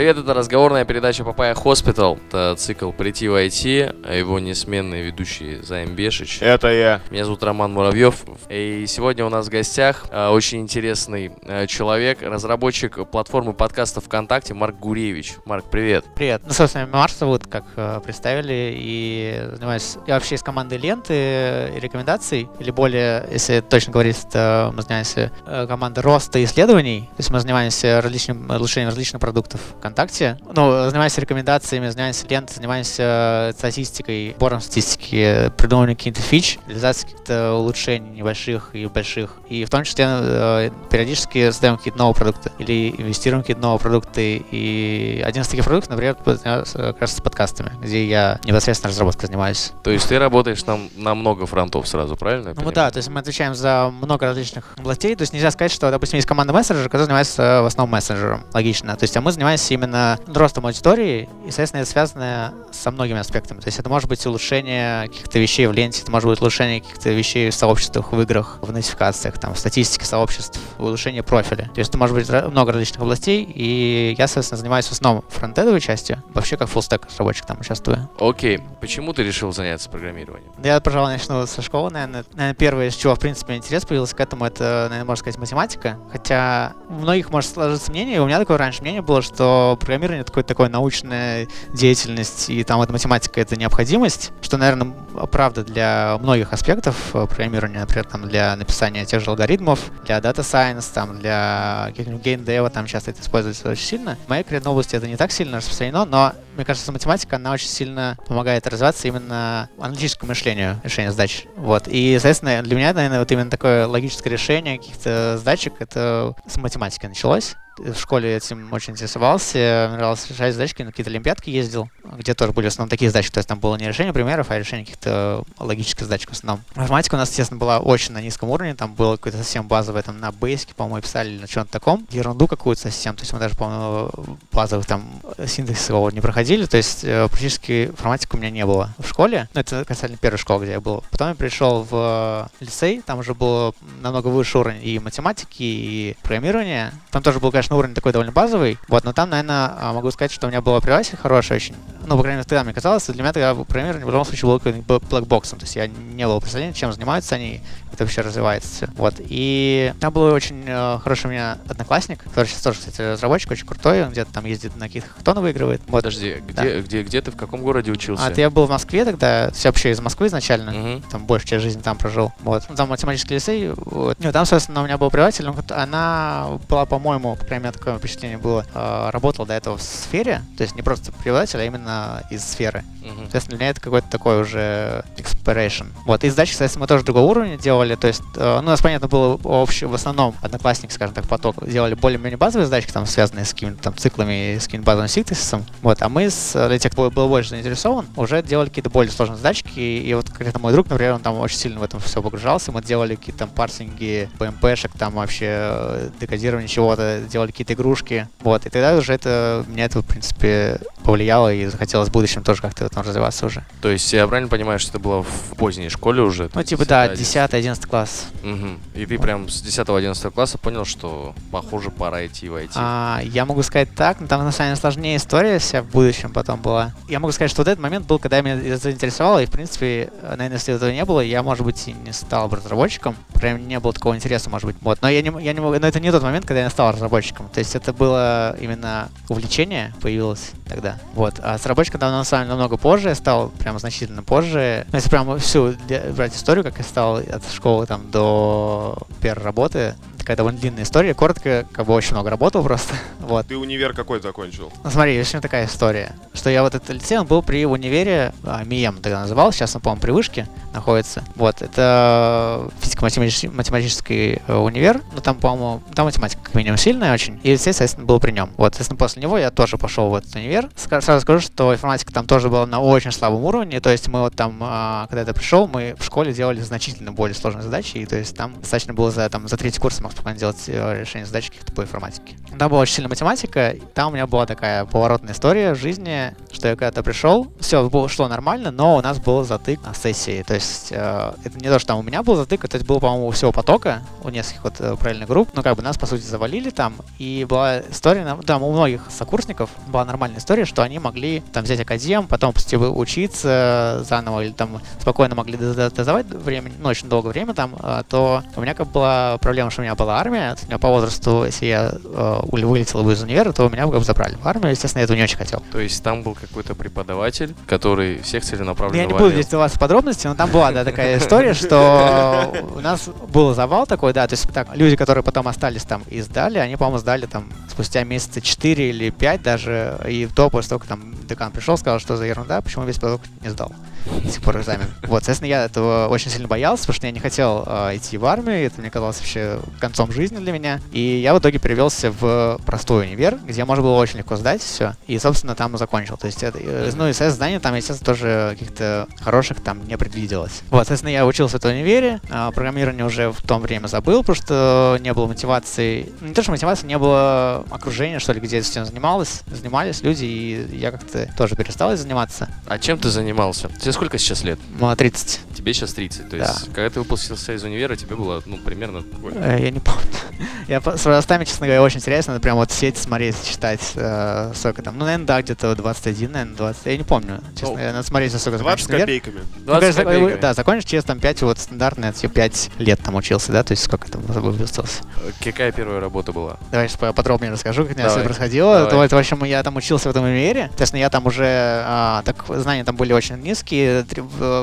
Привет, это разговорная передача Папая Hospital. Это цикл «Прийти в IT», а его несменный ведущий Займ Бешич. Это я. Меня зовут Роман Муравьев. И сегодня у нас в гостях а, очень интересный а, человек, разработчик платформы подкастов ВКонтакте Марк Гуревич. Марк, привет. Привет. Ну, собственно, Марк зовут, как э, представили, и занимаюсь... Я вообще из команды ленты и рекомендаций, или более, если точно говорить, это мы занимаемся э, командой роста исследований, то есть мы занимаемся различным, улучшением различных продуктов ВКонтакте. Ну, занимаемся рекомендациями, занимаемся лентой, занимаемся статистикой, сбором статистики, придумыванием каких-то фич, реализацией каких-то улучшений небольших и больших. И в том числе э, периодически создаем какие-то новые продукты или инвестируем какие-то новые продукты. И один из таких продуктов, например, как раз с подкастами, где я непосредственно разработкой занимаюсь. То есть ты работаешь на, на много фронтов сразу, правильно? Ну да, то есть мы отвечаем за много различных областей. То есть нельзя сказать, что, допустим, есть команда мессенджера, которая занимается в основном мессенджером. Логично. То есть а мы занимаемся именно ростом аудитории, и, соответственно, это связано со многими аспектами. То есть это может быть улучшение каких-то вещей в ленте, это может быть улучшение каких-то вещей в сообществах, в играх, в нотификациях, там, в статистике сообществ, улучшение профиля. То есть это может быть много различных областей, и я, соответственно, занимаюсь в основном фронтендовой частью, вообще как фуллстек разработчик там участвую. Окей. Почему ты решил заняться программированием? Я, пожалуй, начну со школы, наверное. Наверное, первое, с чего, в принципе, интерес появился к этому, это, наверное, можно сказать, математика. Хотя у многих может сложиться мнение, у меня такое раньше мнение было, что программирование это какое-то такое научная деятельность, и там вот математика это необходимость, что, наверное, правда для многих аспектов программирования, например, там для написания тех же алгоритмов, для Data Science, там, для геймдева, там часто это используется очень сильно. В моей карьерной области это не так сильно распространено, но мне кажется, математика, она очень сильно помогает развиваться именно аналитическому мышлению, решению задач. Вот. И, соответственно, для меня, наверное, вот именно такое логическое решение каких-то задачек, это с математики началось в школе этим очень интересовался, нравилось решать задачки, на какие-то олимпиадки ездил, где тоже были в основном такие задачи, то есть там было не решение примеров, а решение каких-то логических задач в основном. Математика у нас, естественно, была очень на низком уровне, там было какое-то совсем базовое, там на бейсике, по-моему, писали на чем-то таком, ерунду какую-то совсем, то есть мы даже, по-моему, базовых там его не проходили, то есть э, практически информатики у меня не было в школе, ну, это касательно первой школы, где я был. Потом я пришел в лицей, там уже было намного выше уровень и математики, и программирования, там тоже был, конечно, конечно, уровень такой довольно базовый. Вот, но там, наверное, а, могу сказать, что у меня было преподаватель хороший очень. Ну, по крайней мере, тогда мне казалось, для меня тогда программирование в любом случае было каким-то блэкбоксом. То есть я не было представления, чем занимаются они, это вообще развивается все. Вот. И там был очень э, хороший у меня одноклассник, который сейчас тоже, кстати, разработчик, очень крутой, он где-то там ездит на каких-то хактоны выигрывает. Вот. Подожди, где, да. где, где, где ты, в каком городе учился? А, ты я был в Москве тогда, все вообще из Москвы изначально, угу. там большую часть жизни там прожил. Вот. Там математический лицей, вот. Ну, там, собственно, у меня был преподаватель, она была, по-моему, по крайней мере, такое впечатление было, э, работала до этого в сфере, то есть не просто преподаватель, а именно из сферы. Uh-huh. Соответственно, для меня это какой-то такой уже expiration. Вот, и задачи, соответственно, мы тоже другого уровня делали, то есть, э, ну, у нас, понятно, было общее, в основном, одноклассник, скажем так, поток, делали более-менее базовые задачки, там, связанные с какими-то там циклами, с каким-то базовым синтезисом, вот, а мы, с, для тех, кто был больше заинтересован, уже делали какие-то более сложные задачки, и, и вот конкретно мой друг, например, он там очень сильно в этом все погружался, мы делали какие-то там парсинги PMP-шек, там вообще э, декодирование чего-то, делали какие-то игрушки, вот, и тогда уже это, меня это, в принципе, повлияло и захотелось в будущем тоже как-то там развиваться уже. То есть я правильно понимаю, что это было в поздней школе уже? Ну, типа, да, 10-11 класс. Угу. И ты прям с 10-11 класса понял, что, похоже, пора идти в IT? А, я могу сказать так, но там, на самом деле, сложнее история вся в будущем потом была. Я могу сказать, что вот этот момент был, когда меня заинтересовало, и, в принципе, наверное, если этого не было, я, может быть, и не стал бы разработчиком. Прям не было такого интереса, может быть. Вот. Но я не, я не могу, но это не тот момент, когда я стал разработчиком. То есть это было именно увлечение появилось тогда. Вот. А с разработчиком там на самом деле намного позже я стал, прям значительно позже. Ну, если прям всю брать историю, как я стал от школы там до первой работы, такая довольно длинная история. Коротко, как бы очень много работал просто. вот. Ты универ какой закончил? Ну смотри, в общем такая история. Что я вот этот лицей, он был при универе, а, МИЭМ тогда называл, сейчас он, по-моему, при вышке находится. Вот, это физико-математический э, универ, ну там, по-моему, там математика как минимум сильная очень, и лицей, соответственно, был при нем. Вот, соответственно, после него я тоже пошел в этот универ. Сразу скажу, что информатика там тоже была на очень слабом уровне, то есть мы вот там, а, когда я пришел, мы в школе делали значительно более сложные задачи, и то есть там достаточно было за, там, за третий курс мог чтобы э, решение задач каких-то по информатике. Там была очень сильная математика, там у меня была такая поворотная история в жизни, что я когда-то пришел, все шло нормально, но у нас был затык на сессии. То есть э, это не то, что там у меня был затык, это был, по-моему, у всего потока, у нескольких вот э, параллельных групп, но как бы нас, по сути, завалили там, и была история, там у многих сокурсников была нормальная история, что они могли там взять академ, потом типа, учиться заново, или там спокойно могли дозавать время, ну, очень долгое время там, э, то у меня как была проблема, что у меня была армия, у меня по возрасту, если я э, вылетел бы из универа, то меня бы забрали в армию, естественно, я этого не очень хотел. То есть там был какой-то преподаватель, который всех целенаправленно Я не буду здесь даваться подробности, но там была, да, такая история, что у нас был завал такой, да, то есть так, люди, которые потом остались там и сдали, они, по-моему, сдали там спустя месяца 4 или 5 даже, и то после того, как там декан пришел, сказал, что за ерунда, почему весь поток не сдал до сих пор экзамен. Вот, соответственно, я этого очень сильно боялся, потому что я не хотел э, идти в армию, это мне казалось вообще концом жизни для меня. И я в итоге перевелся в простой универ, где можно было очень легко сдать все, и, собственно, там закончил. То есть, это, э, ну, и, знания там, естественно, тоже каких-то хороших там не предвиделось. Вот, соответственно, я учился в этом универе, э, программирование уже в то время забыл, потому что не было мотивации, не то, что мотивации, не было окружения, что ли, где этим занималось, занимались люди, и я как-то тоже перестал заниматься. А чем ты занимался? Тебе сколько сейчас лет? Ну, 30. Тебе сейчас 30. То есть, да. когда ты выпустился из универа, тебе было, ну, примерно... Э, я не помню. Я с возрастами, честно говоря, очень интересно. Прям вот сеть смотреть, читать, э, сколько там. Ну, наверное, да, где-то 21, наверное, 20. Я не помню. Честно, ну, надо смотреть, сколько 20 с копейками. 20 ну, конечно, копейками. Да, закончишь через там 5, вот стандартно, я 5 лет там учился, да, то есть сколько там выпустился. Какая первая работа была? Давай сейчас подробнее расскажу, как у меня все происходило. В общем, я там учился в этом универе. Естественно, я там уже, а, так, знания там были очень низкие,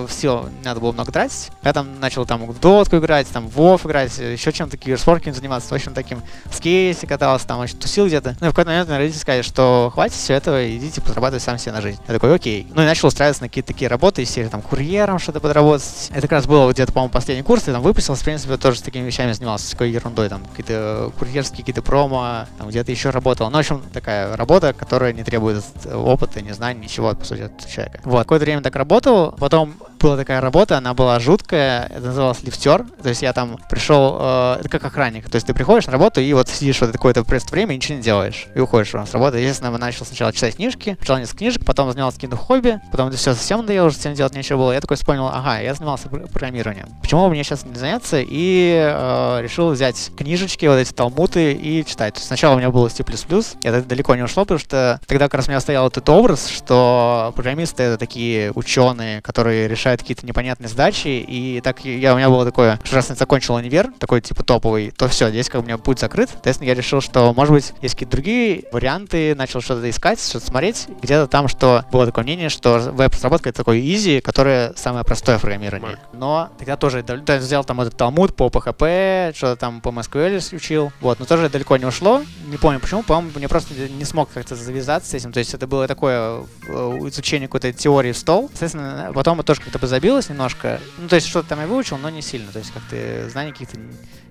все, надо было много тратить. Я там начал там в дотку играть, там в WoW играть, еще чем-то киберспортом заниматься, в общем, таким скейте катался, там, очень тусил где-то. Ну, и в какой-то момент мне родители сказали, что хватит все этого, идите подрабатывать сам себе на жизнь. Я такой, окей. Ну, и начал устраиваться на какие-то такие работы, из серии там курьером что-то подработать. Это как раз было где-то, по-моему, последний курс, я там выпустился, в принципе, тоже с такими вещами занимался, с такой ерундой, там, какие-то курьерские какие-то промо, там, где-то еще работал. Ну, в общем, такая работа, которая не требует опыта, не знаний, ничего, по сути, от человека. Вот, какое-то время так работал, потом была такая работа, она была жуткая, это называлось лифтер, то есть я там пришел, э, это как охранник, то есть ты приходишь на работу и вот сидишь вот какое-то время и ничего не делаешь, и уходишь с работы. Естественно, я начал сначала читать книжки, прочитал несколько книжек, потом занимался каким-то хобби, потом это все совсем надоело, уже всем делать нечего было, я такой вспомнил, ага, я занимался программированием, почему мне сейчас не заняться, и э, решил взять книжечки, вот эти талмуты и читать. То есть сначала у меня было C++, это далеко не ушло, потому что тогда как раз у меня стоял этот образ, что программисты это такие ученые, которые решают какие-то непонятные задачи, и так я, у меня было такое, что раз я закончил универ, такой типа топовый, то все, здесь как бы у меня путь закрыт. Соответственно, я решил, что, может быть, есть какие-то другие варианты, начал что-то искать, что-то смотреть. Где-то там, что было такое мнение, что веб-разработка это такой easy, которое самое простое программирование. Но тогда тоже я взял там этот талмуд по PHP, что-то там по MySQL учил, вот, но тоже далеко не ушло. Не помню почему, по-моему, мне просто не смог как-то завязаться с этим. То есть это было такое э, изучение какой-то теории в стол. Соответственно, потом это тоже как-то бы забилось немножко. Ну, то есть что-то там я выучил, но не сильно. То есть как-то знаний каких-то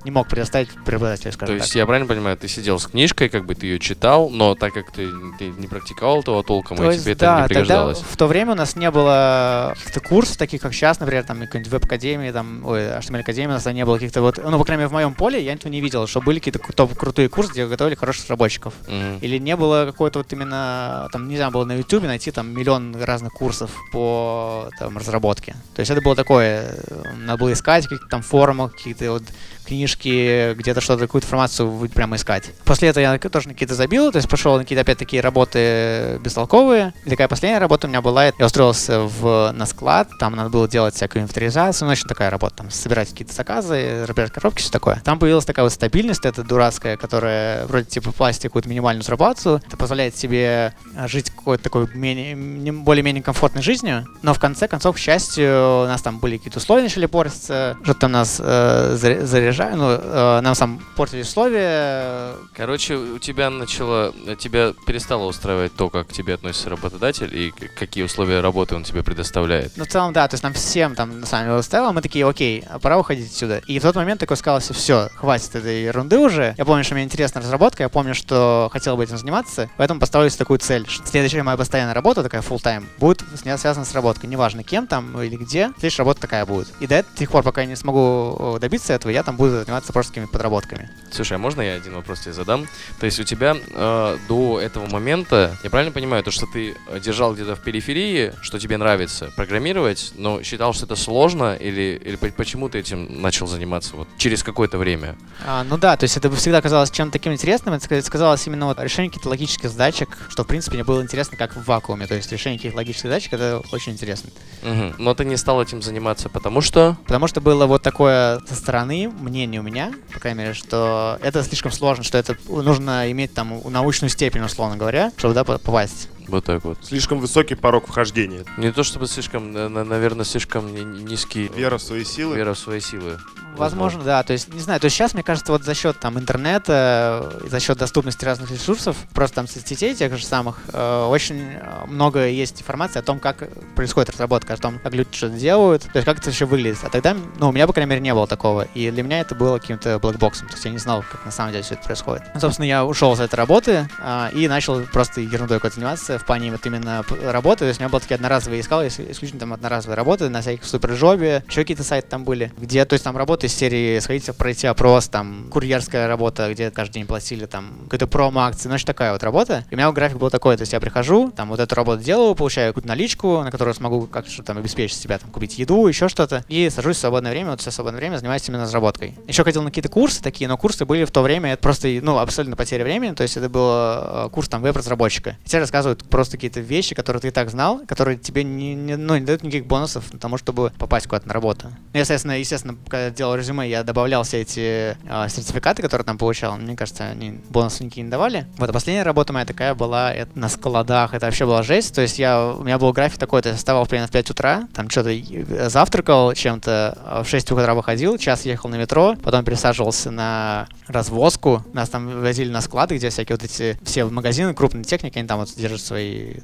не мог предоставить преподавателю, скажем То есть так. я правильно понимаю, ты сидел с книжкой, как бы ты ее читал, но так как ты, ты не практиковал этого толком, то и тебе да, это не пригождалось. Тогда, в то время у нас не было каких-то курсов, таких как сейчас, например, там какой-нибудь веб-академии, там, ой, HTML-академии, у нас не было каких-то вот, ну, по крайней мере, в моем поле я этого не видел, что были какие-то крутые курсы, где готовили хороших разработчиков. Mm-hmm. Или не было какой-то вот именно, там, не знаю, было на YouTube найти там миллион разных курсов по там, разработке. То есть это было такое, надо было искать какие-то там форумы, какие-то вот книжки, где-то что-то, какую-то информацию прямо искать. После этого я тоже на какие-то забил, то есть пошел на какие-то опять такие работы бестолковые. И такая последняя работа у меня была, я устроился в, на склад, там надо было делать всякую инвентаризацию, ну, очень такая работа, там, собирать какие-то заказы, разбирать коробки, все такое. Там появилась такая вот стабильность, это дурацкая, которая вроде типа платит какую-то минимальную зарплату, это позволяет себе жить какой-то такой менее, более-менее комфортной жизнью, но в конце концов, к счастью, у нас там были какие-то условия начали портиться, что-то там нас э, заряжали ну, э, нам сам портили условия. Короче, у тебя начало, тебя перестало устраивать то, как к тебе относится работодатель и какие условия работы он тебе предоставляет. Ну, в целом, да, то есть нам всем там на самом деле устраивало, мы такие, окей, пора уходить отсюда. И в тот момент такой сказал, все, хватит этой ерунды уже. Я помню, что мне интересна разработка, я помню, что хотел бы этим заниматься, поэтому поставил себе такую цель. Что следующая моя постоянная работа, такая full time будет связана с работой. Неважно, кем там или где, следующая работа такая будет. И до тех пор, пока я не смогу добиться этого, я там буду заниматься просто какими-то подработками. Слушай, а можно я один вопрос тебе задам? То есть у тебя э, до этого момента, я правильно понимаю, то, что ты держал где-то в периферии, что тебе нравится программировать, но считал, что это сложно, или, или почему ты этим начал заниматься вот через какое-то время? А, ну да, то есть это всегда казалось чем-то таким интересным, это сказалось именно вот решение каких-то логических задачек, что в принципе мне было интересно как в вакууме, то есть решение каких-то логических задачек это очень интересно. Угу. Но ты не стал этим заниматься, потому что? Потому что было вот такое со стороны мнение у меня, по крайней мере, что это слишком сложно, что это нужно иметь там научную степень, условно говоря, чтобы да, попасть. Вот так вот. Слишком высокий порог вхождения. Не то чтобы слишком, наверное, слишком низкий. Вера в свои силы. Вера в свои силы. Возможно, да. То есть, не знаю, то есть сейчас, мне кажется, вот за счет там интернета, за счет доступности разных ресурсов, просто там соцсетей тех же самых, э, очень много есть информации о том, как происходит разработка, о том, как люди что-то делают, то есть как это вообще выглядит. А тогда, ну, у меня, по крайней мере, не было такого. И для меня это было каким-то блэкбоксом. То есть я не знал, как на самом деле все это происходит. Ну, собственно, я ушел с этой работы э, и начал просто ерундой какой-то заниматься в плане вот именно работы. То есть у меня были такие одноразовые, искал исключительно там одноразовые работы на всяких суперджобе, еще какие-то сайты там были, где, то есть там работы из серии сходите, пройти опрос, там, курьерская работа, где каждый день платили, там, какая-то промо-акция, ну, такая вот работа. И у меня график был такой, то есть я прихожу, там, вот эту работу делаю, получаю какую-то наличку, на которую смогу как-то там обеспечить себя, там, купить еду, еще что-то, и сажусь в свободное время, вот все свободное время занимаюсь именно разработкой. Еще ходил на какие-то курсы такие, но курсы были в то время, это просто, ну, абсолютно потеря времени, то есть это был э, курс, там, веб-разработчика. И рассказывают просто какие-то вещи, которые ты и так знал, которые тебе не, не, ну, не дают никаких бонусов тому, чтобы попасть куда-то на работу. Ну, естественно, естественно, когда делал резюме, я добавлял все эти э, сертификаты, которые там получал. Мне кажется, они бонусы никакие не давали. Вот, а последняя работа моя такая была это на складах. Это вообще была жесть. То есть я, у меня был график такой, то я вставал примерно в 5 утра, там что-то завтракал чем-то, а в 6 утра выходил, час ехал на метро, потом пересаживался на развозку. Нас там возили на склады, где всякие вот эти все магазины крупной техники, они там вот держат свои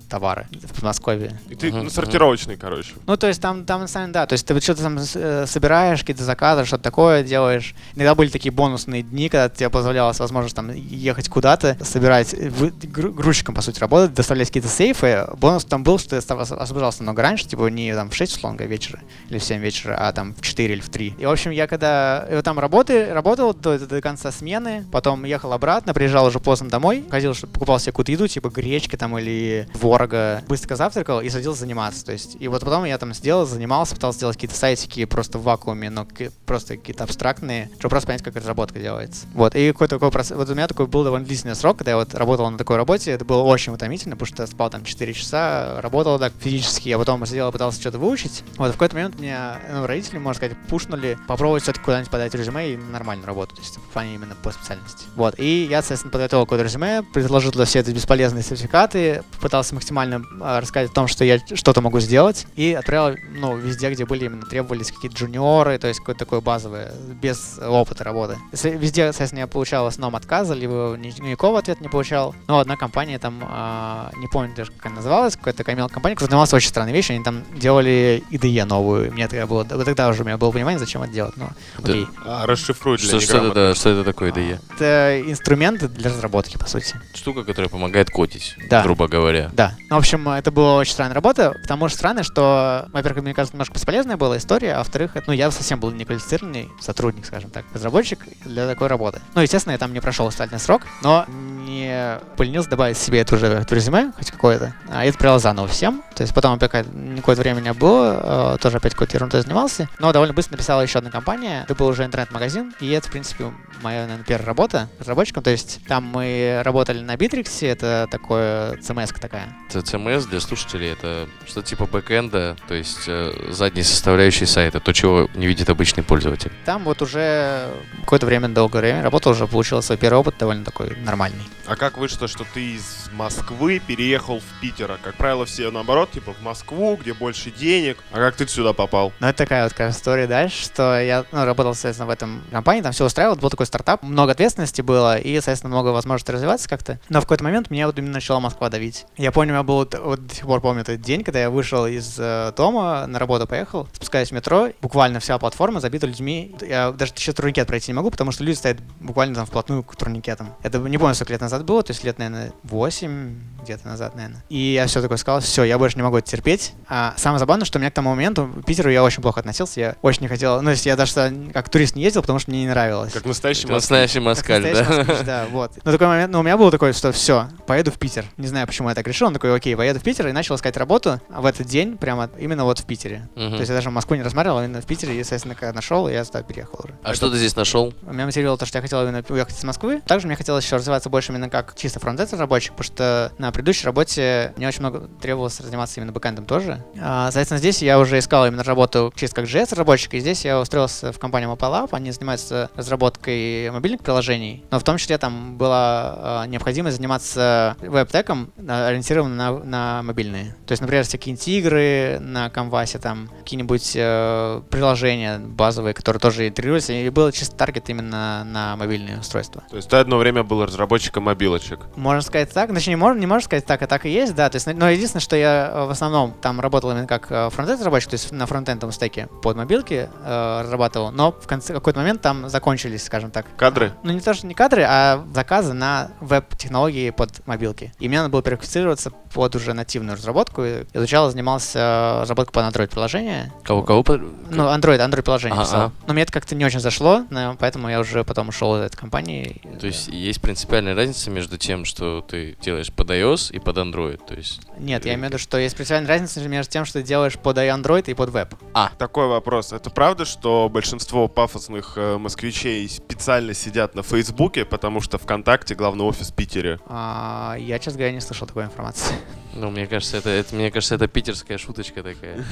товары в Подмосковье. И ты uh-huh, сортировочный, uh-huh. короче. Ну, то есть там, там, на самом деле, да, то есть ты вот что-то там э, собираешь, какие-то заказы, что-то такое делаешь. Иногда были такие бонусные дни, когда тебе позволялось возможность там ехать куда-то, собирать, грузчиком, по сути, работать, доставлять какие-то сейфы. Бонус там был, что ты освобождался намного раньше, типа не там в 6 условно вечера или в 7 вечера, а там в 4 или в 3. И, в общем, я когда я там работы, работал до, до конца смены, потом ехал обратно, приезжал уже поздно домой, ходил, покупал себе какую-то еду, типа гречки там или творога, быстро завтракал и садился заниматься. То есть, и вот потом я там сделал, занимался, пытался сделать какие-то сайтики просто в вакууме, но просто какие-то абстрактные, чтобы просто понять, как разработка делается. Вот, и какой-то такой процесс, вот у меня такой был довольно длительный срок, когда я вот работал на такой работе, это было очень утомительно, потому что я спал там 4 часа, работал так физически, а потом сидел и пытался что-то выучить. Вот, в какой-то момент меня ну, родители, можно сказать, пушнули попробовать все-таки куда-нибудь подать резюме и нормальную работу, то есть в плане именно по специальности. Вот, и я, соответственно, подготовил какое-то резюме, предложил туда все эти бесполезные сертификаты, пытался максимально а, рассказать о том, что я что-то могу сделать, и отправил, ну, везде, где были именно требовались какие-то джуниоры, то есть какое-то такое базовое, без опыта работы. Везде, соответственно, я получал в основном отказы, либо никакого ответа не получал. Но одна компания там, э, не помню даже, как она называлась, какая-то такая мелкая компания, которая занималась очень странной вещью, они там делали IDE новую. Мне тогда было, тогда уже у меня было понимание, зачем это делать, но окей. Да. А, расшифруй для что, что, это, да, что это такое IDE? Это инструменты для разработки, по сути. Штука, которая помогает кодить, да. грубо говоря. Да. Ну, в общем, это была очень странная работа, потому что странно, что, во-первых, мне кажется, немножко бесполезная была история, а во-вторых, ну, я совсем был неквалифицированный сотрудник, скажем так, разработчик для такой работы. Ну, естественно, я там не прошел стальный срок, но не поленился добавить себе это уже в резюме, хоть какое-то, а я отправил заново всем. То есть потом опять какое-то время у меня было, э, тоже опять какой-то ерундой занимался, но довольно быстро написала еще одна компания, это был уже интернет-магазин, и это, в принципе, моя, наверное, первая работа разработчиком, то есть там мы работали на Битриксе, это такое CMS такая. Это CMS для слушателей, это что-то типа бэкэнда, то есть э, задней составляющей сайта, то, чего не видит обычный пользователь. Там вот уже какое-то время, долгое время работал, уже получил свой первый опыт довольно такой нормальный. А как вышло, что ты из Москвы переехал в Питер? А, как правило, все наоборот, типа в Москву, где больше денег. А как ты сюда попал? Ну, это такая вот как история дальше, что я ну, работал, соответственно, в этом компании, там все устраивало, был такой стартап, много ответственности было, и, соответственно, много возможностей развиваться как-то. Но в какой-то момент меня вот именно начала Москва давить. Ходить. Я помню, у меня был вот, до сих пор помню этот день, когда я вышел из э, дома, на работу поехал, спускаюсь в метро, буквально вся платформа забита людьми. Я даже сейчас турникет пройти не могу, потому что люди стоят буквально там вплотную к турникетам. Это не помню, сколько лет назад было, то есть лет, наверное, 8 где-то назад, наверное. И я все такое сказал, все, я больше не могу это терпеть. А самое забавное, что у меня к тому моменту к Питеру я очень плохо относился, я очень не хотел, ну, то есть я даже как турист не ездил, потому что мне не нравилось. Как настоящий москвич. настоящий Как москаль, настоящий да? москвич, да, вот. Но такой момент, ну, у меня был такой, что все, поеду в Питер. Не знаю, почему я так решил, он такой, окей, поеду в Питер, и начал искать работу в этот день, прямо именно вот в Питере. Мгм. То есть я даже Москву не рассматривал, а именно в Питере, естественно, когда нашел, я сюда переехал уже. А что ты здесь нашел? Меня мотивировало то, что я хотел именно уехать из Москвы. Также мне хотелось еще развиваться больше именно как чисто фронтенд разработчик, потому что на предыдущей работе мне очень много требовалось заниматься именно бэкэндом тоже. А, соответственно, здесь я уже искал именно работу чисто как JS разработчик, и здесь я устроился в компанию App. Они занимаются разработкой мобильных приложений, но в том числе там была а, необходимость заниматься веб-теком, а, ориентированным на, на мобильные. То есть, например, всякие игры на канвасе, там какие-нибудь э, приложения базовые, которые тоже интегрируются, и был чисто target именно на мобильные устройства. То есть ты одно время был разработчиком мобилочек. Можно сказать так, точнее, не можно, не можно сказать так, а так и есть, да. То есть, но единственное, что я э, в основном там работал именно как э, фронтенд разработчик, то есть на фронтендом стеке под мобилки э, разрабатывал, но в конце какой-то момент там закончились, скажем так. Кадры? Ну, не то, что не кадры, а заказы на веб-технологии под мобилки. И мне надо было переквалифицироваться под уже нативную разработку. И Изучал, занимался разработкой под Android-приложения. Кого-кого? под- Ну, Android, Android-приложение Ага, писал. ага. Но мне это как-то не очень зашло, поэтому я уже потом ушел из этой компании. То есть есть принципиальная разница между тем, что ты делаешь под iOS и под Android. То есть Нет, я имею в виду, что есть принципиальная разница между тем, что ты делаешь под Android и под веб. Такой вопрос. Это правда, что большинство пафосных э, москвичей специально сидят на Фейсбуке, потому что ВКонтакте главный офис в Питере? А, я, честно говоря, не слышал такой информации. Ну, мне кажется, это, это, мне кажется, это питерская шуточка такая.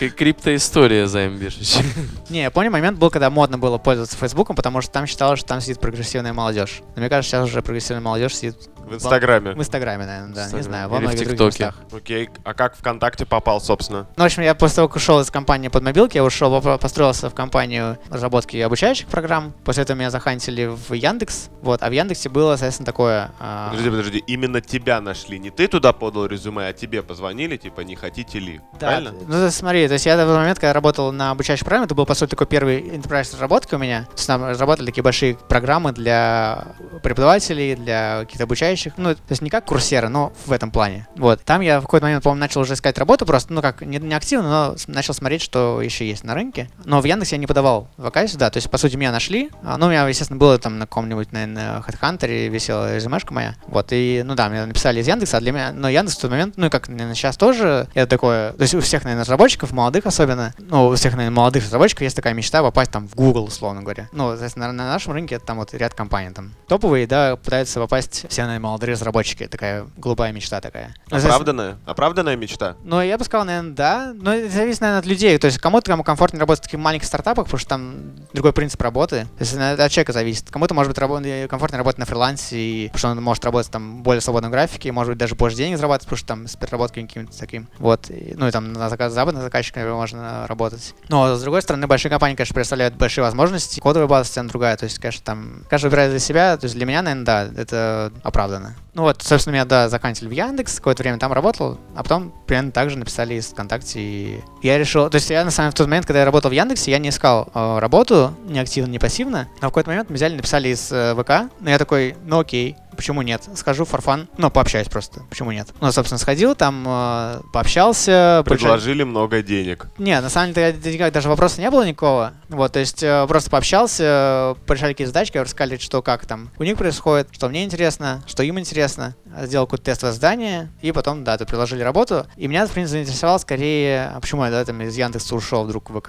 Как Криптоистория займбешечь. Не, я помню, момент был, когда модно было пользоваться Фейсбуком, потому что там считалось, что там сидит прогрессивная молодежь. Но мне кажется, сейчас уже прогрессивная молодежь сидит В Инстаграме. в Инстаграме, наверное, да, не знаю, во Или в многих других ТикТоке. местах. Окей, а как ВКонтакте попал, собственно? Ну, в общем, я после того, как ушел из компании под мобилки, я ушел, построился в компанию разработки обучающих программ. После этого меня захантили в Яндекс. Вот, а в Яндексе было, соответственно, такое... а, Подожди, подожди, именно тебя нашли. Не ты туда подал резюме, а тебе позвонили, типа, не хотите ли? Да, Правильно? ну то есть смотри, то есть я в тот момент, когда работал на обучающей программе, это был, по сути, такой первый enterprise разработки у меня. То есть там разрабатывали такие большие программы для преподавателей, для каких-то обучающих. Ну, то есть не как курсера, но в этом плане. Вот. Там я в какой-то момент, по-моему, начал уже искать работу просто, ну как, не, не активно, но начал смотреть, что еще есть на рынке. Но в Яндексе я не подавал вакансию, да, то есть, по сути, меня нашли. А, Ну, у меня, естественно, было там на каком-нибудь, наверное, HeadHunter висела резюмешка моя. Вот, и, ну да, мне написали из Яндекса, а для меня, но Яндекс в тот момент, ну и как, наверное, сейчас тоже, это такое, то есть у всех, наверное, разработчиков, молодых особенно, ну, у всех, наверное, молодых разработчиков есть такая мечта попасть там в Google, условно говоря. Ну, то есть на, на нашем рынке это там вот ряд компаний там топовые, да, пытаются попасть все, наверное, молодые разработчики, такая голубая мечта такая. Оправданная? Оправданная мечта? ну, я бы сказал, наверное, да. Но это зависит, наверное, от людей. То есть кому-то кому комфортно работать в таких маленьких стартапах, потому что там другой принцип работы. То есть это от человека зависит. Кому-то может быть рабо- э, комфортно работать на фрилансе, и, потому что он может работать там в более свободном графике, и, может быть, даже больше денег зарабатывать, потому что там с переработкой каким-то таким. Вот. И, ну и там на заказ западных заказчиков можно работать. Но с другой стороны, большие компании, конечно, представляют большие возможности. Кодовая база совершенно другая. То есть, конечно, там каждый выбирает для себя. То есть для меня, наверное, да, это оправдано. Ну вот, собственно, меня, да, заканчивали в Яндекс, какое-то время там работал, а потом примерно так же написали из ВКонтакте, и я решил, то есть я, на самом деле, в тот момент, когда я работал в Яндексе, я не искал э, работу, ни активно, ни пассивно, но в какой-то момент меня взяли, написали из э, ВК, но я такой, ну окей, почему нет? Схожу в форфан, ну, пообщаюсь просто, почему нет? Ну, собственно, сходил, там э, пообщался. Предложили много денег. не, на самом деле никак даже вопроса не было никакого. Вот, то есть э, просто пообщался, э, порешали какие-то задачки, рассказали, что как там у них происходит, что мне интересно, что им интересно. Сделал какое-то тестовое задание, и потом, да, тут приложили работу. И меня, в принципе, заинтересовало скорее, а почему я, да, там из Яндекса ушел вдруг в ВК,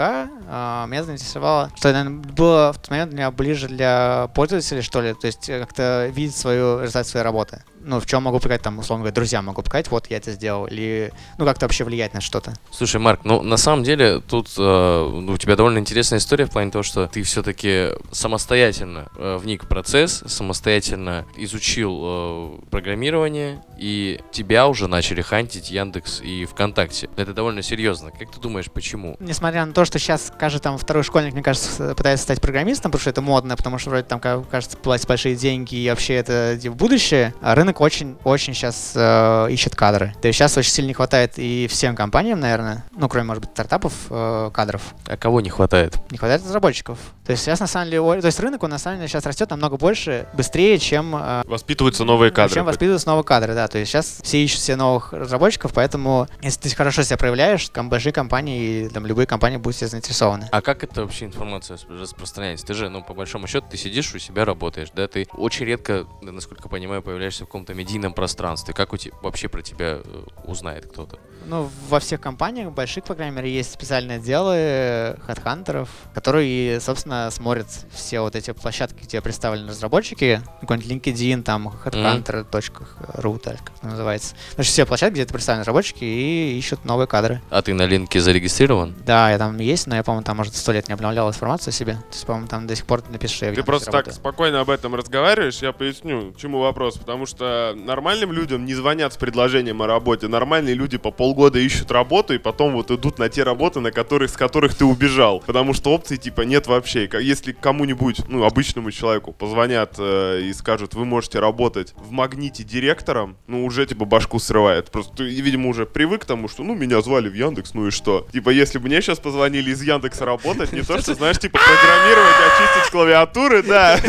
а, меня заинтересовало, что, наверное, было в тот момент для меня ближе для пользователей, что ли, то есть э, как-то видеть свою результат своей работы. Ну, в чем могу показать, там, условно говоря, друзьям могу показать, вот я это сделал, или, ну, как-то вообще влиять на что-то. Слушай, Марк, ну на самом деле тут э, ну, у тебя довольно интересная история в плане того, что ты все-таки самостоятельно э, вник в процесс, самостоятельно изучил э, программирование, и тебя уже начали хантить Яндекс и ВКонтакте. Это довольно серьезно. Как ты думаешь, почему? Несмотря на то, что сейчас каждый там второй школьник, мне кажется, пытается стать программистом, потому что это модно, потому что вроде там ка- кажется платят большие деньги и вообще это типа, будущее, а рынок рынок очень-очень сейчас э, ищет кадры. То есть сейчас очень сильно не хватает и всем компаниям, наверное, ну, кроме, может быть, стартапов, э, кадров. А кого не хватает? Не хватает разработчиков. То есть сейчас, на самом деле, то есть рынок, он, на самом деле, сейчас растет намного больше, быстрее, чем э, Воспитываются новые кадры. Чем воспитываются новые кадры, да. То есть сейчас все ищут все новых разработчиков, поэтому если ты хорошо себя проявляешь, там большие компании, и, там любые компании будут все заинтересованы. А как это вообще информация расп- распространяется? Ты же, ну, по большому счету, ты сидишь у себя работаешь, да? Ты очень редко, насколько понимаю, появляешься в каком-то медийном пространстве. Как у тебя вообще про тебя э, узнает кто-то? Ну, во всех компаниях, больших, по крайней мере, есть специальные отделы хедхантеров, которые, собственно, смотрят все вот эти площадки, где представлены разработчики, какой-нибудь LinkedIn, там, headhunter.ru, так как это называется. Значит, все площадки, где представлены разработчики и ищут новые кадры. А ты на линке зарегистрирован? Да, я там есть, но я, по-моему, там, может, сто лет не обновлял информацию о себе. То есть, по-моему, там до сих пор напишешь, что я в Ты просто так работаю. спокойно об этом разговариваешь, я поясню, чему вопрос. Потому что нормальным людям не звонят с предложением о работе. Нормальные люди по полгода ищут работу и потом вот идут на те работы, на которых, с которых ты убежал. Потому что опций типа нет вообще. Если кому-нибудь, ну, обычному человеку позвонят э, и скажут, вы можете работать в магните директором, ну, уже типа башку срывает. Просто ты, видимо, уже привык к тому, что, ну, меня звали в Яндекс, ну и что? Типа, если бы мне сейчас позвонили из Яндекса работать, не то, что, знаешь, типа, программировать, очистить клавиатуры, да.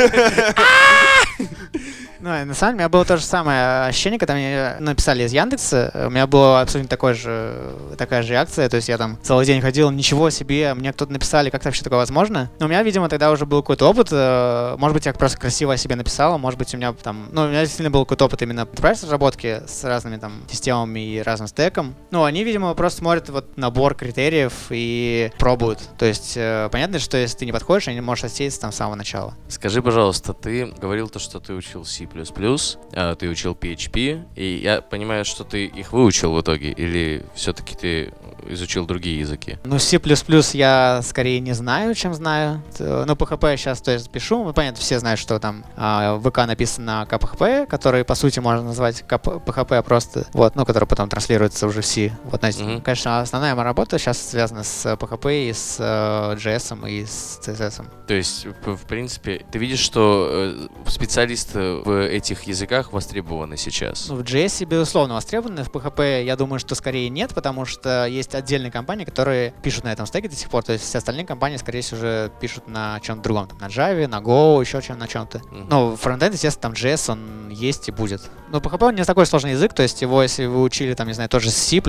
Ну, на самом деле, у меня было то же самое ощущение, когда мне написали из Яндекса. У меня была абсолютно такой же, такая же реакция. То есть я там целый день ходил, ничего себе, мне кто-то написали, как вообще такое возможно. Но у меня, видимо, тогда уже был какой-то опыт. э, Может быть, я просто красиво о себе написал, может быть, у меня там... Ну, у меня действительно был какой-то опыт именно enterprise разработки с разными там системами и разным стеком. Ну, они, видимо, просто смотрят вот набор критериев и пробуют. То есть, э, понятно, что если ты не подходишь, они можешь отсеяться там с самого начала. Скажи, пожалуйста, ты говорил то, что ты учил C++, а, ты учил PHP, и я понимаю, что ты их выучил в итоге, или все-таки ты изучил другие языки? Ну, C++ я скорее не знаю, чем знаю. Ну, PHP я сейчас то есть пишу. Ну, понятно, все знают, что там а, ВК написано на KPHP, который, по сути, можно назвать PHP просто, вот, ну, который потом транслируется уже в C. Вот, значит, Мгм. конечно, основная моя работа сейчас связана с PHP и с э, JS и с CSS. То есть, в, в принципе, ты видишь, что э, специалисты в этих языках востребованы сейчас? Ну, в JS, безусловно, востребованы. В PHP, я думаю, что скорее нет, потому что есть отдельные компании, которые пишут на этом стеке до сих пор. То есть все остальные компании, скорее всего, уже пишут на чем-то другом. Там, на Java, на Go, еще чем на чем-то. Мгм. Ну, фронтенд, естественно, там JS, он есть и будет. Но PHP он не такой сложный язык, то есть его, если вы учили, там, не знаю, тоже C++,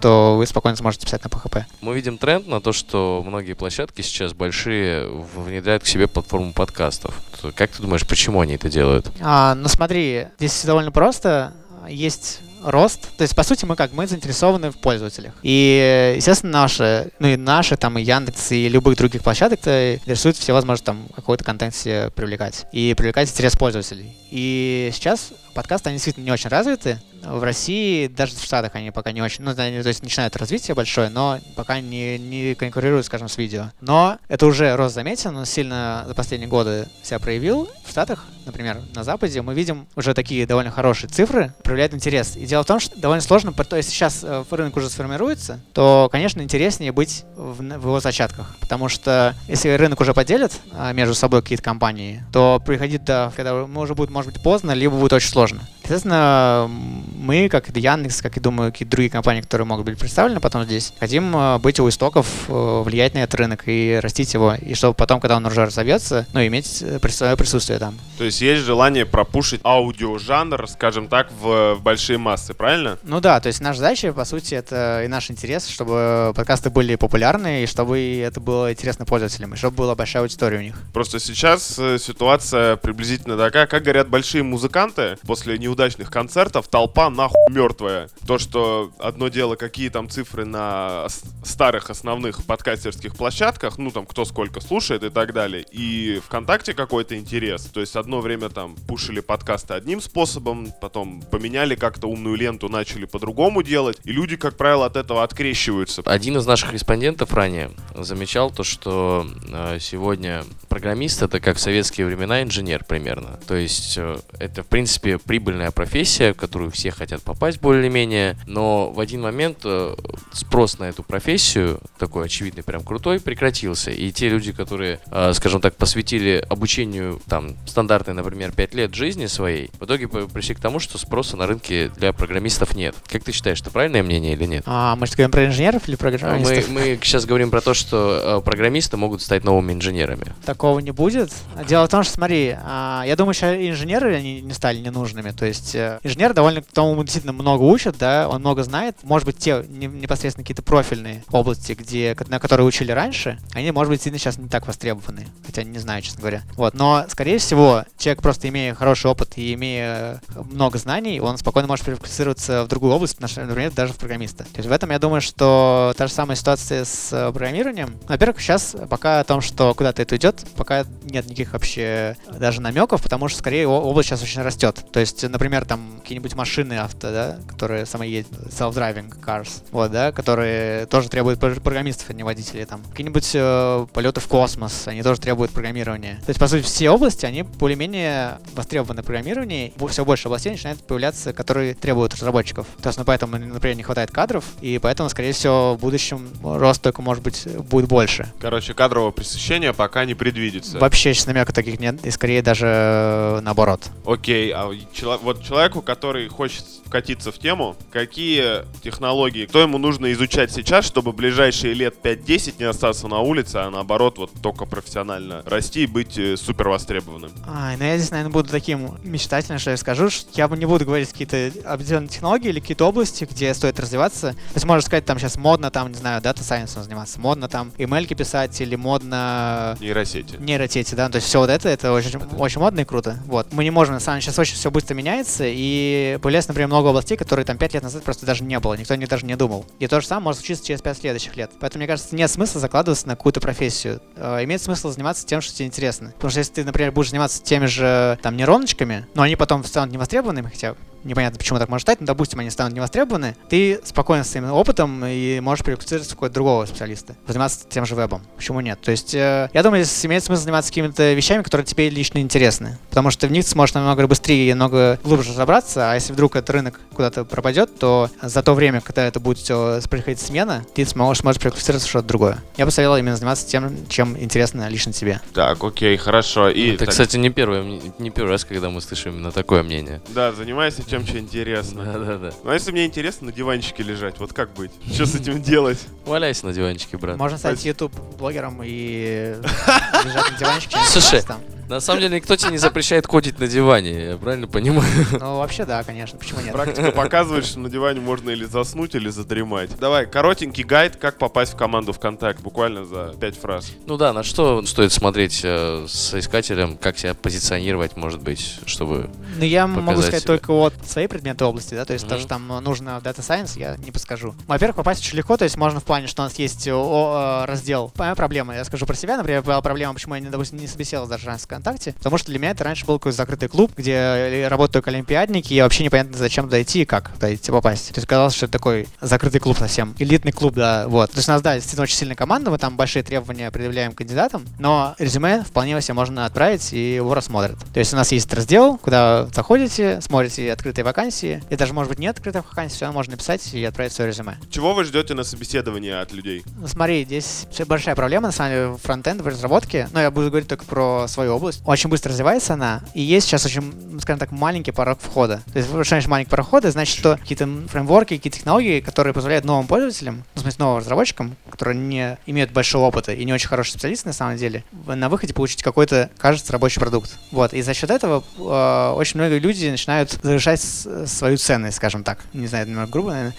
то вы спокойно сможете писать на PHP. Мы видим тренд на то, что многие площадки сейчас большие внедряют к себе платформу подкастов. То Как ты думаешь, почему они это делают? А, ну смотри, здесь всё довольно просто. Есть рост. То есть, по сути, мы как? Мы заинтересованы в пользователях. И, естественно, наши, ну и наши, там, и Яндекс, и любых других площадок то интересует всевозможно там какой-то контент себе привлекать. И привлекать интерес пользователей. И сейчас подкасты, они действительно не очень развиты. В России, даже в Штатах они пока не очень, ну, то есть начинают развитие большое, но пока не, не конкурируют, скажем, с видео. Но это уже рост заметен, он сильно за последние годы себя проявил. В Штатах, например, на Западе, мы видим уже такие довольно хорошие цифры, проявляют интерес. И дело в том, что довольно сложно, то есть сейчас э, рынок уже сформируется, то, конечно, интереснее быть в, в его зачатках. Потому что если рынок уже поделит а, между собой какие-то компании, то приходить до, когда уже будет, может быть, поздно, либо будет очень сложно. Естественно, м, мы, как и Яндекс, как и, думаю, какие-то другие компании, которые могут быть представлены потом здесь, хотим э, быть у истоков, э, влиять на этот рынок и растить его, и чтобы потом, когда он уже разовьется, ну, иметь э, свое присутствие там. То есть есть желание пропушить аудиожанр, скажем так, в, в большие массы, правильно? Ну да, то есть наша задача, по сути, это и наш интерес, чтобы подкасты были популярны, и чтобы это было интересно пользователям, и чтобы была большая аудитория у них. Просто сейчас ситуация приблизительно такая, как говорят большие музыканты после неудачных концертов, толпа нахуй мертвая. То, что одно дело, какие там цифры на старых основных подкастерских площадках, ну там кто сколько слушает и так далее, и ВКонтакте какой-то интерес. То есть одно время там пушили подкасты одним способом, потом поменяли как-то умную ленту, начали по-другому делать, и люди, как правило, от этого открещиваются. Один из наших респондентов ранее замечал то, что э, сегодня программист это как в советские времена инженер примерно. То есть э, это в принципе прибыльная основная профессия, в которую все хотят попасть более-менее, но в один момент э, спрос на эту профессию, такой очевидный, прям крутой, прекратился. И те люди, которые, э, скажем так, посвятили обучению там стандартной, например, 5 лет жизни своей, в итоге пришли к тому, что спроса на рынке для программистов нет. Как ты считаешь, это правильное мнение или нет? А, мы же говорим про инженеров или Мы, программистов? мы сейчас говорим про то, что э, программисты могут стать новыми инженерами. Такого не будет. Дело в том, что, смотри, а, я думаю, сейчас инженеры они не стали ненужными. То есть э, инженер довольно тому действительно много учат, да, он много знает. Может быть, те не- непосредственно какие-то профильные области, где, на которые учили раньше, они, может быть, сильно сейчас не так востребованы. Хотя не знаю, честно говоря. Вот. Но, скорее всего, человек просто имея хороший опыт и имея э, много знаний, он спокойно может переквалифицироваться в другую область, например, даже в программиста. То есть в этом я думаю, что та же самая ситуация с э, программированием. Во-первых, сейчас пока о том, что куда-то это идет, пока нет никаких вообще даже намеков, потому что скорее область сейчас очень растет. То есть, например, там какие-нибудь машины авто, да, которые самоедут, self-driving cars, вот, да, которые тоже требуют пр- программистов, а не водителей там. Какие-нибудь э, полеты в космос, они тоже требуют программирования. То есть, по сути, все области, они более-менее востребованы программирование, все больше областей начинает появляться, которые требуют разработчиков. То есть, ну, поэтому, например, не хватает кадров, и поэтому, скорее всего, в будущем рост только, может быть, будет больше. Короче, кадрового пресыщения пока не предвидится. Вообще сейчас намеков таких нет, и скорее даже э, наоборот. Окей, а чело- вот человеку, который хочет вкатиться в тему, какие технологии, кто ему нужно изучать сейчас, чтобы ближайшие лет 5-10 не остаться на улице, а наоборот вот только профессионально расти и быть э, супер востребованным? Ай, ну я здесь, наверное, буду таким мечтательным, что я скажу, что я бы не буду говорить какие-то определенные технологии или какие-то области, где стоит развиваться. То есть можно сказать, там сейчас модно, там, не знаю, дата сайенсом заниматься, модно там email писать или модно Нейросети. нейросети, да, то есть все вот это, это очень, очень модно и круто. Вот. Мы не можем, на самом деле, сейчас очень все быстро меняется, и появляется, например, много областей, которые там 5 лет назад просто даже не было, никто них даже не думал. И то же самое может случиться через 5 следующих лет. Поэтому, мне кажется, нет смысла закладываться на какую-то профессию. Э, имеет смысл заниматься тем, что тебе интересно. Потому что если ты, например, будешь заниматься теми же там нейроночками, но они потом станут невостребованными, хотя непонятно, почему так может стать, но, допустим, они станут невостребованы, ты спокойно с своим опытом и можешь переквалифицироваться в какого-то другого специалиста, заниматься тем же вебом. Почему нет? То есть, э, я думаю, здесь имеет смысл заниматься какими-то вещами, которые тебе лично интересны, потому что в них ты сможешь намного быстрее и намного глубже разобраться, а если вдруг этот рынок куда-то пропадет, то за то время, когда это будет все происходить смена, ты сможешь, сможешь переквалифицироваться в что-то другое. Я бы советовал именно заниматься тем, чем интересно лично тебе. Так, окей, хорошо. И, Это, так, кстати, не первый, не первый раз, когда мы слышим именно такое мнение. Да, занимайся тем, что интересно. Да-да-да. Ну а если мне интересно на диванчике лежать, вот как быть? Что с этим делать? Валяйся на диванчике, брат. Можно стать. YouTube-блогером и лежать на диванчике. Слушай. На самом деле никто тебе не запрещает кодить на диване, я правильно понимаю? Ну, вообще, да, конечно. Почему нет? Практика показывает, что на диване можно или заснуть, или задремать. Давай, коротенький гайд, как попасть в команду ВКонтакте, буквально за пять фраз. Ну да, на что стоит смотреть э, с искателем, как себя позиционировать, может быть, чтобы... Ну, я могу показать сказать себя. только вот свои предметы области, да, то есть то, Мгм. что там э, нужно в Data Science, я не подскажу. Во-первых, попасть очень легко, то есть можно в плане, что у нас есть э, о, э, раздел. Моя проблема, я скажу про себя, например, была проблема, почему я, не, допустим, не собеседовал даже раньше ВКонтакте, потому что для меня это раньше был какой-то закрытый клуб, где работают только олимпиадники, и вообще непонятно, зачем туда идти и как туда идти попасть. То есть казалось, что это такой закрытый клуб совсем, элитный клуб, да, вот. То есть у нас, да, действительно очень сильная команда, мы там большие требования предъявляем кандидатам, но резюме вполне себе можно отправить, и его рассмотрят. То есть у нас есть раздел, куда заходите, смотрите открытые вакансии, и даже, может быть, нет открытых вакансий, все можно написать и отправить свое резюме. Чего вы ждете на собеседовании от людей? Ну, смотри, здесь большая проблема, на самом деле, фронтенд в разработке, но я буду говорить только про свою область. Очень быстро развивается она, и есть сейчас очень, ну, скажем так, маленький порог входа. То есть, значит маленький порог входа? Значит, что какие-то фреймворки, какие-то технологии, которые позволяют новым пользователям, ну, в смысле, новым разработчикам, которые не имеют большого опыта и не очень хорошие специалисты, на самом деле, на выходе получить какой-то, кажется, рабочий продукт. Вот, и за счет этого э, очень многие люди начинают завышать свою ценность, скажем так. Не знаю, немного грубо, наверное.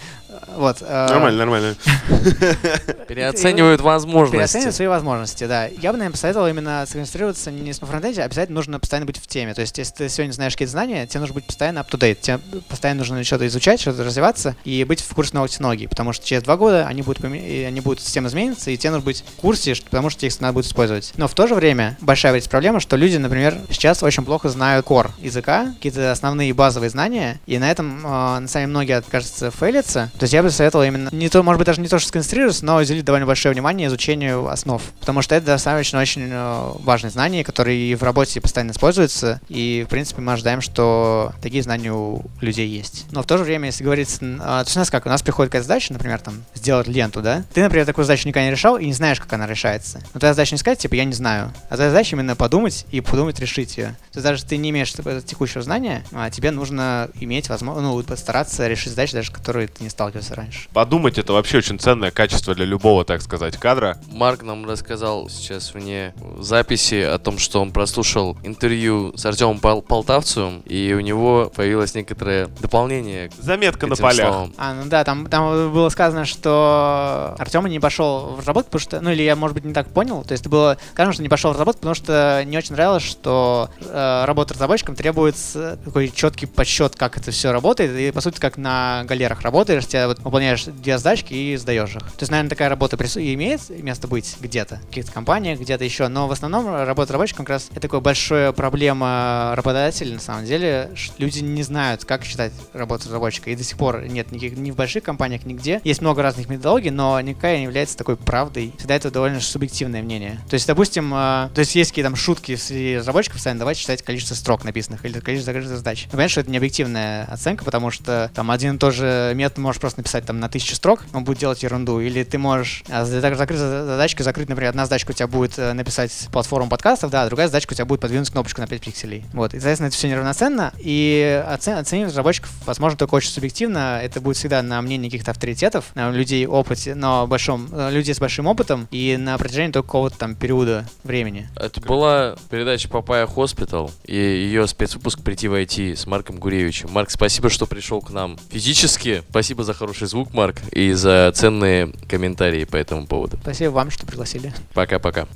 Вот. э, Нормально, нормально. Переоценивают возможности. Переоценивать свои возможности, да. Я бы, наверное, посоветовал именно сконцентрироваться не на фронтенде, а обязательно нужно постоянно быть в теме. То есть, если ты сегодня знаешь какие-то знания, тебе нужно быть постоянно up-to-date. Тебе постоянно нужно что-то изучать, что-то развиваться и быть в курсе новых технологий. Потому что через два года они будут, поме- они будут система измениться, и тебе нужно быть в курсе, потому что их надо будет использовать. Но в то же время большая ведь проблема, что люди, например, сейчас очень плохо знают core языка, какие-то основные базовые знания, и на этом, э, на самом деле, многие, кажется, фейлятся. То есть я бы советовал именно не то, может быть, даже не то, что сконцентрироваться, но уделить довольно большое внимание изучению основ. Потому что это достаточно очень э, важные знания, которые и в работе постоянно используются, и, в принципе, мы ожидаем, что такие знания у людей есть. Но в то же время, если говорить, а, то есть у нас как, у нас приходит какая-то задача, например, там, сделать ленту, да? Ты, например, такую задачу никогда не решал и не знаешь, как она решается. Но твоя задача не сказать, типа, я не знаю. А твоя задача именно подумать и подумать, решить ее. То есть даже ты не имеешь текущего знания, а тебе нужно иметь возможность, ну, постараться решить задачи, даже которые ты не сталкивался раньше. Подумать это вообще очень ценное качество для любого, так сказать, кадра. Марк нам рассказал сейчас вне записи о том, что он прослушал интервью с Артемом Пол Полтавцевым, и у него появилось некоторое дополнение. Заметка на полях. Словам. А, ну да, там, там было сказано, что Артем не пошел в разработку, потому что, ну или я, может быть, не так понял, то есть было сказано, что не пошел в разработку, потому что не очень нравилось, что э, работа разработчиком требуется такой четкий подсчет, как это все работает, и по сути как на галерах работаешь, тебя вот выполняешь две задачки и сдаешь их. То есть, наверное, такая работа имеет место быть где-то, в каких-то компаниях, где-то еще, но в основном работа разработчиком как раз это такая большая проблема работодателей, на самом деле, люди не знают, как считать работу разработчика, и до сих пор нет никаких, ни в больших компаниях, нигде. Есть много разных методологий, но никакая не является такой правдой. Всегда это довольно субъективное мнение. То есть, допустим, э, то есть есть какие-то там шутки среди разработчиков, постоянно давайте считать количество строк написанных или количество задач. Понятно, что это не объективная оценка, потому что там один и тот же метод можешь просто написать там на тысячу строк, он будет делать ерунду. Или ты можешь а, для закрытой задачки закрыть, например, одна задачка у тебя будет э, написать платформу подкастов, да, а другая задачка у тебя будет подвинуть кнопочку на 5 пикселей. Вот, и, соответственно, это все неравноценно, и оцен оценивать разработчиков, возможно, только очень субъективно. Это будет всегда на мнении каких-то авторитетов, на людей опыте, но большом, э, людей с большим опытом и на протяжении только какого-то там периода времени. Это была передача Papaya Hospital и ее спецвыпуск «Прийти в IT» с Марком Гуревичем. Марк, спасибо, что пришел к нам физически. Спасибо за хороший звук, Марк, и за ценные комментарии по этому поводу. Спасибо вам, что пригласили. Пока-пока.